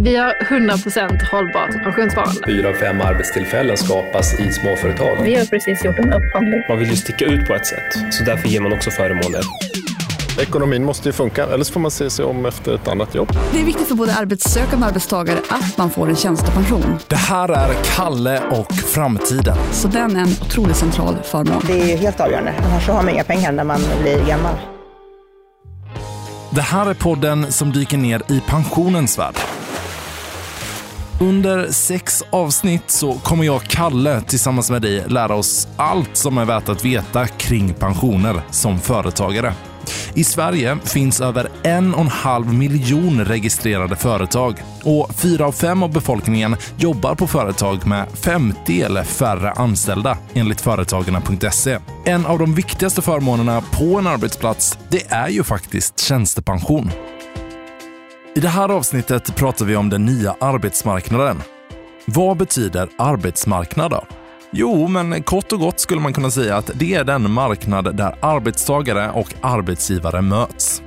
Vi har 100% hållbart pensionssparande. Fyra av fem arbetstillfällen skapas i småföretag. Vi har precis gjort en upphandling. Man vill ju sticka ut på ett sätt, så därför ger man också förmåner. Ekonomin måste ju funka, eller så får man se sig om efter ett annat jobb. Det är viktigt för både arbetssökande och arbetstagare att man får en tjänstepension. Det här är Kalle och framtiden. Så den är en otroligt central förmån. Det är ju helt avgörande, annars har man inga pengar när man blir gammal. Det här är podden som dyker ner i pensionens värld. Under sex avsnitt så kommer jag, Kalle, tillsammans med dig lära oss allt som är värt att veta kring pensioner som företagare. I Sverige finns över en och en halv miljon registrerade företag och fyra av fem av befolkningen jobbar på företag med 50 eller färre anställda enligt Företagarna.se. En av de viktigaste förmånerna på en arbetsplats, det är ju faktiskt tjänstepension. I det här avsnittet pratar vi om den nya arbetsmarknaden. Vad betyder arbetsmarknad då? Jo, men kort och gott skulle man kunna säga att det är den marknad där arbetstagare och arbetsgivare möts.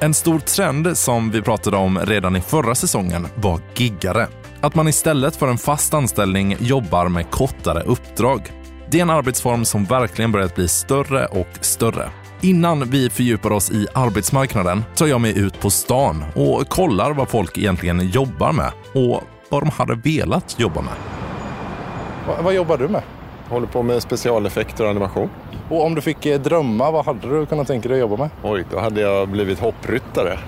En stor trend som vi pratade om redan i förra säsongen var giggare. Att man istället för en fast anställning jobbar med kortare uppdrag. Det är en arbetsform som verkligen börjat bli större och större. Innan vi fördjupar oss i arbetsmarknaden tar jag mig ut på stan och kollar vad folk egentligen jobbar med och vad de hade velat jobba med. Va, vad jobbar du med? Håller på med specialeffekter och animation. Och om du fick eh, drömma, vad hade du kunnat tänka dig att jobba med? Oj, då hade jag blivit hoppryttare.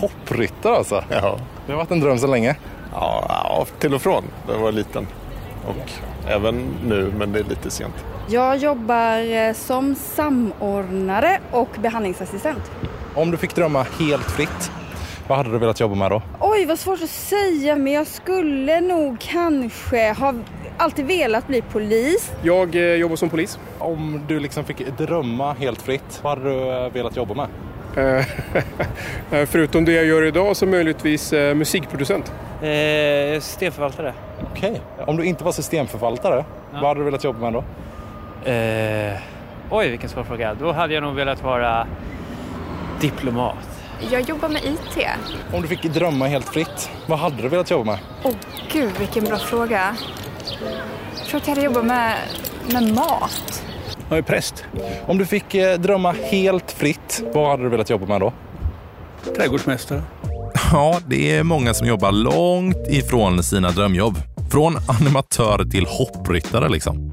Hoppryttare alltså? Ja. Det har varit en dröm så länge? Ja, ja till och från. När jag var liten. Och även nu, men det är lite sent. Jag jobbar eh, som samordnare och behandlingsassistent. Om du fick drömma helt fritt, vad hade du velat jobba med då? Oj, vad svårt att säga, men jag skulle nog kanske ha alltid velat bli polis. Jag eh, jobbar som polis. Om du liksom fick drömma helt fritt, vad hade du eh, velat jobba med? Eh, förutom det jag gör idag så möjligtvis eh, musikproducent. Eh, systemförvaltare. Okej. Okay. Om du inte var systemförvaltare, ja. vad hade du velat jobba med då? Eh, oj, vilken svår fråga. Då hade jag nog velat vara diplomat. Jag jobbar med IT. Om du fick drömma helt fritt, vad hade du velat jobba med? Åh oh, gud, vilken bra fråga. Jag tror att jag hade jobbat med, med mat. Jag är präst. Om du fick eh, drömma helt fritt, vad hade du velat jobba med då? Trädgårdsmästare. Ja, det är många som jobbar långt ifrån sina drömjobb. Från animatör till hoppryttare liksom.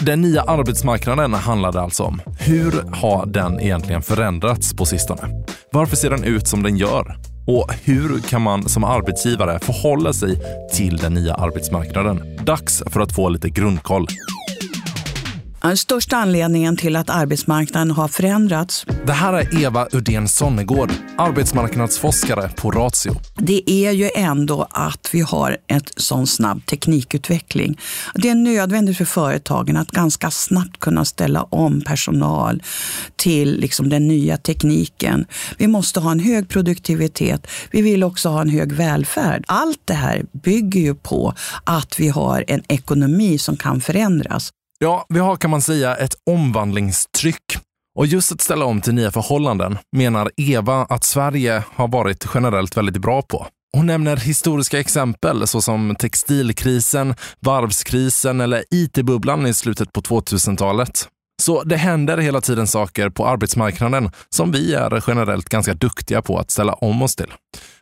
Den nya arbetsmarknaden handlade alltså om. Hur har den egentligen förändrats på sistone? Varför ser den ut som den gör? Och hur kan man som arbetsgivare förhålla sig till den nya arbetsmarknaden? Dags för att få lite grundkoll. Den största anledningen till att arbetsmarknaden har förändrats. Det här är Eva Udén Sonnegård, arbetsmarknadsforskare på Ratio. Det är ju ändå att vi har en sån snabb teknikutveckling. Det är nödvändigt för företagen att ganska snabbt kunna ställa om personal till liksom den nya tekniken. Vi måste ha en hög produktivitet. Vi vill också ha en hög välfärd. Allt det här bygger ju på att vi har en ekonomi som kan förändras. Ja, vi har kan man säga ett omvandlingstryck. Och just att ställa om till nya förhållanden menar Eva att Sverige har varit generellt väldigt bra på. Hon nämner historiska exempel såsom textilkrisen, varvskrisen eller it-bubblan i slutet på 2000-talet. Så det händer hela tiden saker på arbetsmarknaden som vi är generellt ganska duktiga på att ställa om oss till.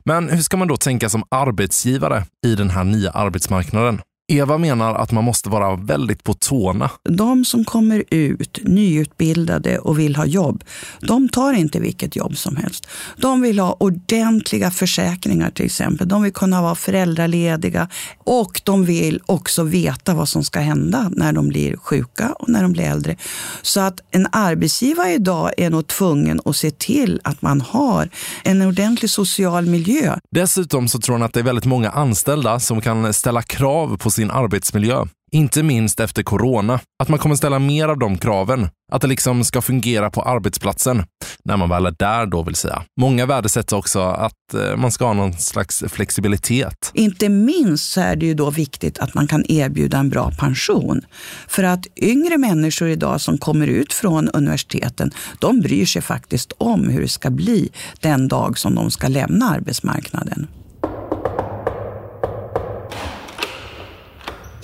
Men hur ska man då tänka som arbetsgivare i den här nya arbetsmarknaden? Eva menar att man måste vara väldigt på tårna. De som kommer ut nyutbildade och vill ha jobb, de tar inte vilket jobb som helst. De vill ha ordentliga försäkringar till exempel. De vill kunna vara föräldralediga och de vill också veta vad som ska hända när de blir sjuka och när de blir äldre. Så att en arbetsgivare idag är nog tvungen att se till att man har en ordentlig social miljö. Dessutom så tror hon att det är väldigt många anställda som kan ställa krav på sin arbetsmiljö. Inte minst efter corona. Att man kommer ställa mer av de kraven. Att det liksom ska fungera på arbetsplatsen. När man väl är där då vill säga. Många värdesätter också att eh, man ska ha någon slags flexibilitet. Inte minst så är det ju då viktigt att man kan erbjuda en bra pension. För att yngre människor idag som kommer ut från universiteten, de bryr sig faktiskt om hur det ska bli den dag som de ska lämna arbetsmarknaden.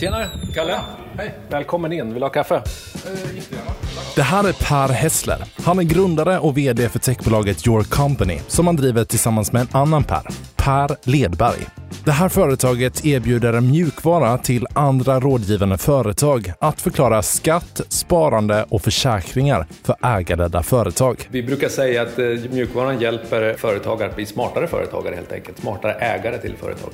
Tjenare, Kalle. Hej. Välkommen in. Vill du ha kaffe? Det här är Per Hessler. Han är grundare och VD för techbolaget Your Company som han driver tillsammans med en annan Per, Per Ledberg. Det här företaget erbjuder en mjukvara till andra rådgivande företag att förklara skatt, sparande och försäkringar för ägarledda företag. Vi brukar säga att eh, mjukvaran hjälper företagare att bli smartare företagare helt enkelt. Smartare ägare till företag.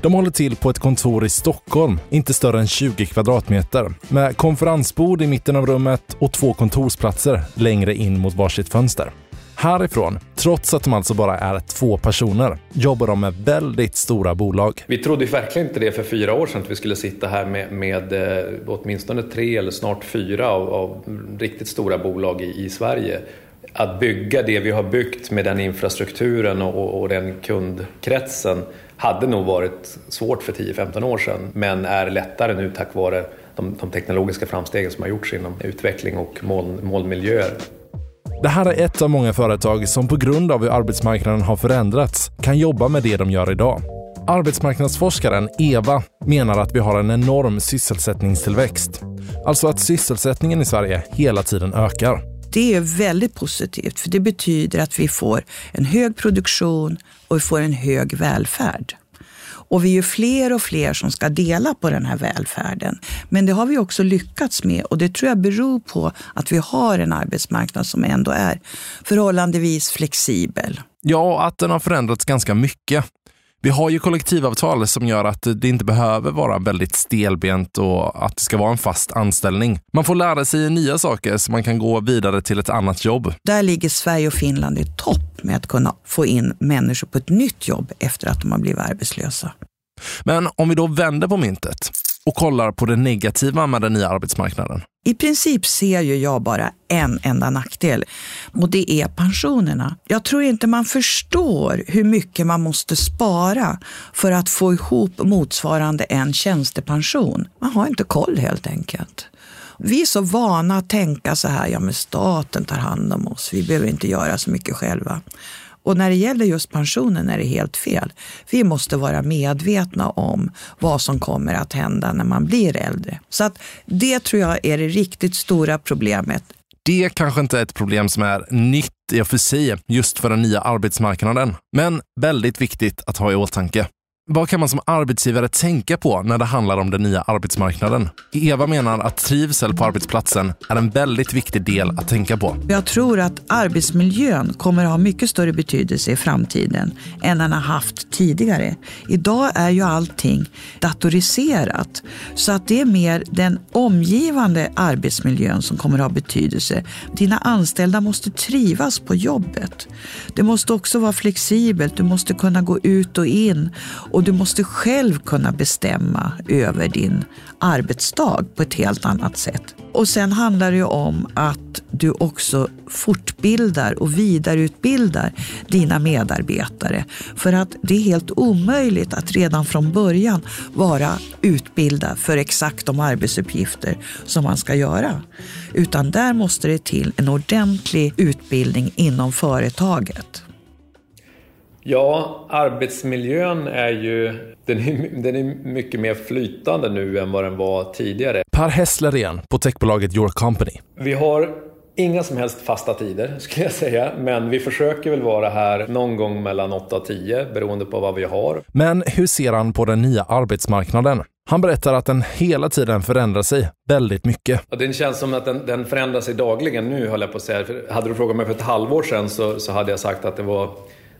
De håller till på ett kontor i Stockholm, inte större än 20 kvadratmeter, med konferensbord i mitten av rummet och två kontorsplatser längre in mot varsitt fönster. Härifrån, trots att de alltså bara är två personer, jobbar de med väldigt stora bolag. Vi trodde verkligen inte det för fyra år sedan att vi skulle sitta här med, med eh, åtminstone tre eller snart fyra av, av riktigt stora bolag i, i Sverige att bygga det vi har byggt med den infrastrukturen och, och den kundkretsen hade nog varit svårt för 10-15 år sedan men är lättare nu tack vare de, de teknologiska framstegen som har gjorts inom utveckling och moln, molnmiljöer. Det här är ett av många företag som på grund av hur arbetsmarknaden har förändrats kan jobba med det de gör idag. Arbetsmarknadsforskaren Eva menar att vi har en enorm sysselsättningstillväxt. Alltså att sysselsättningen i Sverige hela tiden ökar. Det är väldigt positivt för det betyder att vi får en hög produktion och vi får en hög välfärd. Och vi är ju fler och fler som ska dela på den här välfärden. Men det har vi också lyckats med och det tror jag beror på att vi har en arbetsmarknad som ändå är förhållandevis flexibel. Ja, att den har förändrats ganska mycket. Vi har ju kollektivavtal som gör att det inte behöver vara väldigt stelbent och att det ska vara en fast anställning. Man får lära sig nya saker så man kan gå vidare till ett annat jobb. Där ligger Sverige och Finland i topp med att kunna få in människor på ett nytt jobb efter att de har blivit arbetslösa. Men om vi då vänder på myntet och kollar på det negativa med den nya arbetsmarknaden. I princip ser ju jag bara en enda nackdel och det är pensionerna. Jag tror inte man förstår hur mycket man måste spara för att få ihop motsvarande en tjänstepension. Man har inte koll helt enkelt. Vi är så vana att tänka så här, ja men staten tar hand om oss, vi behöver inte göra så mycket själva. Och när det gäller just pensionen är det helt fel. Vi måste vara medvetna om vad som kommer att hända när man blir äldre. Så att det tror jag är det riktigt stora problemet. Det kanske inte är ett problem som är nytt i och för sig just för den nya arbetsmarknaden, men väldigt viktigt att ha i åtanke. Vad kan man som arbetsgivare tänka på när det handlar om den nya arbetsmarknaden? Eva menar att trivsel på arbetsplatsen är en väldigt viktig del att tänka på. Jag tror att arbetsmiljön kommer att ha mycket större betydelse i framtiden än den har haft tidigare. Idag är ju allting datoriserat så att det är mer den omgivande arbetsmiljön som kommer att ha betydelse. Dina anställda måste trivas på jobbet. Det måste också vara flexibelt. Du måste kunna gå ut och in och du måste själv kunna bestämma över din arbetsdag på ett helt annat sätt. Och sen handlar det ju om att du också fortbildar och vidareutbildar dina medarbetare. För att det är helt omöjligt att redan från början vara utbildad för exakt de arbetsuppgifter som man ska göra. Utan där måste det till en ordentlig utbildning inom företaget. Ja, arbetsmiljön är ju den är, den är mycket mer flytande nu än vad den var tidigare. Per Hessler igen på techbolaget Your Company. Vi har inga som helst fasta tider skulle jag säga, men vi försöker väl vara här någon gång mellan 8 och 10 beroende på vad vi har. Men hur ser han på den nya arbetsmarknaden? Han berättar att den hela tiden förändrar sig väldigt mycket. Ja, det känns som att den, den förändrar sig dagligen nu, höll jag på att säga. För hade du frågat mig för ett halvår sedan så, så hade jag sagt att det var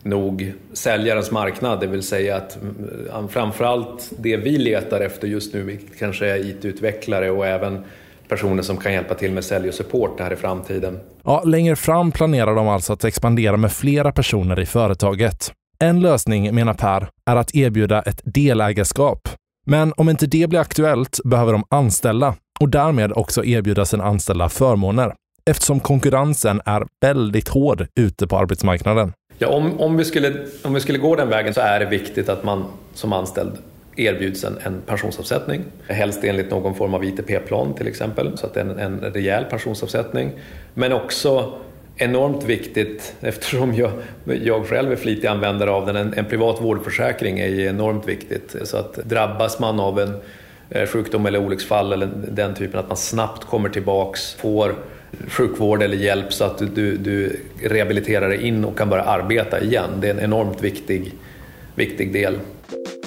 nog säljarens marknad, det vill säga att mm, framförallt det vi letar efter just nu vilket kanske är IT-utvecklare och även personer som kan hjälpa till med sälj och support här i framtiden. Ja, längre fram planerar de alltså att expandera med flera personer i företaget. En lösning, menar Per, är att erbjuda ett delägarskap. Men om inte det blir aktuellt behöver de anställa och därmed också erbjuda sina anställda förmåner eftersom konkurrensen är väldigt hård ute på arbetsmarknaden. Ja, om, om, vi skulle, om vi skulle gå den vägen så är det viktigt att man som anställd erbjuds en, en pensionsavsättning. Helst enligt någon form av ITP-plan till exempel, så att det är en, en rejäl pensionsavsättning. Men också enormt viktigt, eftersom jag, jag själv är flitig användare av den, en, en privat vårdförsäkring är enormt viktigt. Så att drabbas man av en eh, sjukdom eller olycksfall eller den typen, att man snabbt kommer tillbaks, får sjukvård eller hjälp så att du, du, rehabiliterar dig in och kan börja arbeta igen. Det är en enormt viktig, viktig del.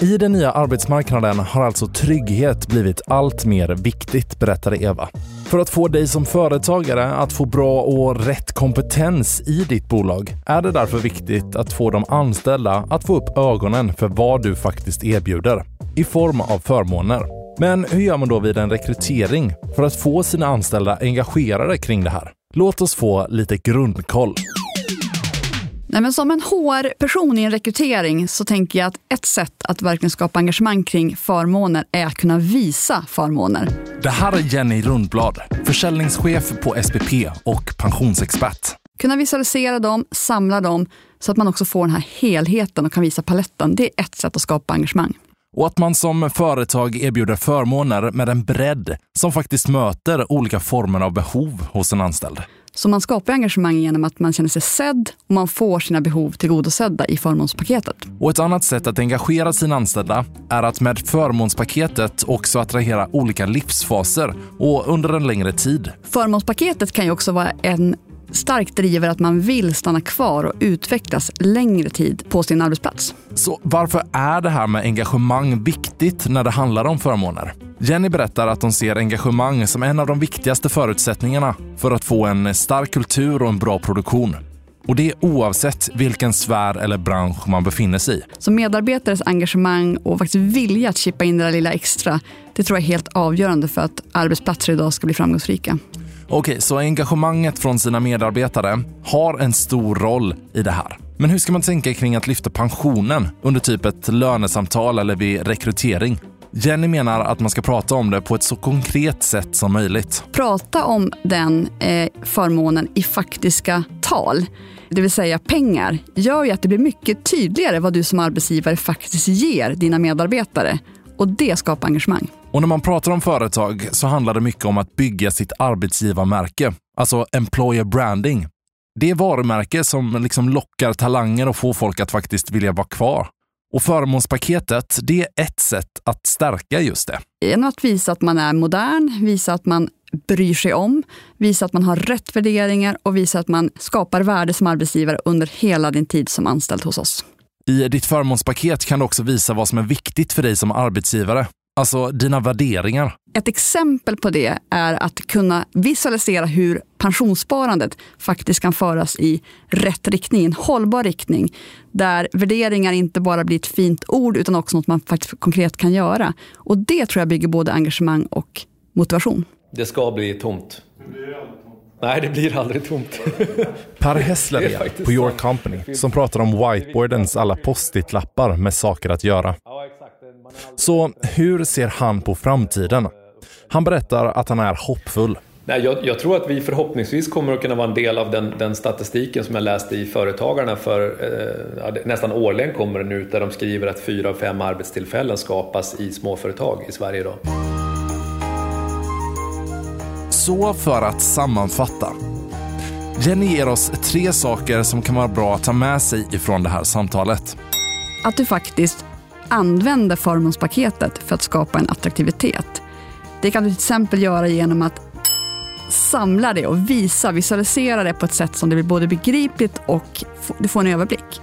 I den nya arbetsmarknaden har alltså trygghet blivit allt mer viktigt, berättade Eva. För att få dig som företagare att få bra och rätt kompetens i ditt bolag är det därför viktigt att få de anställda att få upp ögonen för vad du faktiskt erbjuder i form av förmåner. Men hur gör man då vid en rekrytering för att få sina anställda engagerade kring det här? Låt oss få lite grundkoll. Nej, men som en HR-person i en rekrytering så tänker jag att ett sätt att verkligen skapa engagemang kring förmåner är att kunna visa förmåner. Det här är Jenny Rundblad, försäljningschef på SPP och pensionsexpert. Kunna visualisera dem, samla dem så att man också får den här helheten och kan visa paletten. Det är ett sätt att skapa engagemang. Och att man som företag erbjuder förmåner med en bredd som faktiskt möter olika former av behov hos en anställd. Så man skapar engagemang genom att man känner sig sedd och man får sina behov tillgodosedda i förmånspaketet. Och ett annat sätt att engagera sina anställda är att med förmånspaketet också attrahera olika livsfaser och under en längre tid. Förmånspaketet kan ju också vara en starkt driver att man vill stanna kvar och utvecklas längre tid på sin arbetsplats. Så varför är det här med engagemang viktigt när det handlar om förmåner? Jenny berättar att de ser engagemang som en av de viktigaste förutsättningarna för att få en stark kultur och en bra produktion. Och det är oavsett vilken sfär eller bransch man befinner sig i. Så medarbetares engagemang och faktiskt vilja att chippa in det där lilla extra, det tror jag är helt avgörande för att arbetsplatser idag ska bli framgångsrika. Okej, så engagemanget från sina medarbetare har en stor roll i det här. Men hur ska man tänka kring att lyfta pensionen under typ ett lönesamtal eller vid rekrytering? Jenny menar att man ska prata om det på ett så konkret sätt som möjligt. Prata om den eh, förmånen i faktiska tal, det vill säga pengar, gör ju att det blir mycket tydligare vad du som arbetsgivare faktiskt ger dina medarbetare. Och det skapar engagemang. Och när man pratar om företag så handlar det mycket om att bygga sitt arbetsgivarmärke, alltså employer branding. Det är varumärke som liksom lockar talanger och får folk att faktiskt vilja vara kvar. Och förmånspaketet, det är ett sätt att stärka just det. Genom att visa att man är modern, visa att man bryr sig om, visa att man har rätt värderingar och visa att man skapar värde som arbetsgivare under hela din tid som anställd hos oss. I ditt förmånspaket kan du också visa vad som är viktigt för dig som arbetsgivare. Alltså dina värderingar. Ett exempel på det är att kunna visualisera hur pensionssparandet faktiskt kan föras i rätt riktning, en hållbar riktning. Där värderingar inte bara blir ett fint ord utan också något man faktiskt konkret kan göra. Och det tror jag bygger både engagemang och motivation. Det ska bli tomt. Nej, det blir aldrig tomt. Per Hessler på Your Company som pratar om whiteboardens alla post-it-lappar med saker att göra. Så hur ser han på framtiden? Han berättar att han är hoppfull. Nej, jag, jag, tror att vi förhoppningsvis kommer att kunna vara en del av den, den statistiken som jag läste i Företagarna för eh, nästan årligen kommer den ut där de skriver att fyra av fem arbetstillfällen skapas i småföretag i Sverige idag. Så för att sammanfatta. Jenny ger oss tre saker som kan vara bra att ta med sig ifrån det här samtalet. Att du faktiskt använder förmånspaketet för att skapa en attraktivitet. Det kan du till exempel göra genom att samla det och visa, visualisera det på ett sätt som det blir både begripligt och du får en överblick.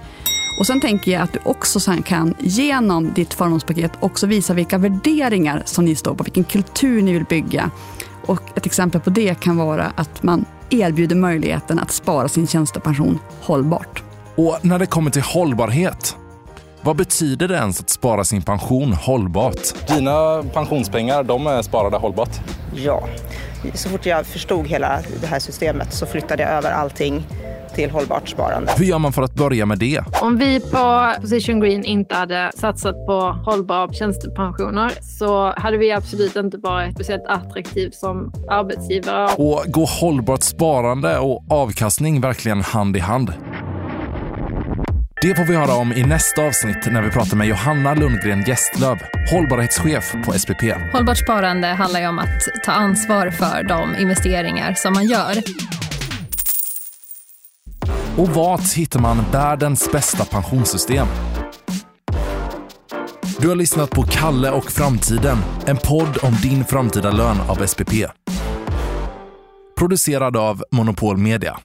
Och Sen tänker jag att du också kan genom ditt förmånspaket också visa vilka värderingar som ni står på, vilken kultur ni vill bygga. Och Ett exempel på det kan vara att man erbjuder möjligheten att spara sin tjänstepension hållbart. Och när det kommer till hållbarhet, vad betyder det ens att spara sin pension hållbart? Dina pensionspengar, de är sparade hållbart? Ja. Så fort jag förstod hela det här systemet så flyttade jag över allting till hållbart sparande. Hur gör man för att börja med det? Om vi på Position Green inte hade satsat på hållbara tjänstepensioner så hade vi absolut inte varit speciellt attraktivt som arbetsgivare. Och går hållbart sparande och avkastning verkligen hand i hand? Det får vi höra om i nästa avsnitt när vi pratar med Johanna Lundgren Gästlöv, hållbarhetschef på SPP. Hållbart sparande handlar ju om att ta ansvar för de investeringar som man gör. Och vart hittar man världens bästa pensionssystem? Du har lyssnat på Kalle och framtiden, en podd om din framtida lön av SPP. Producerad av Monopol Media.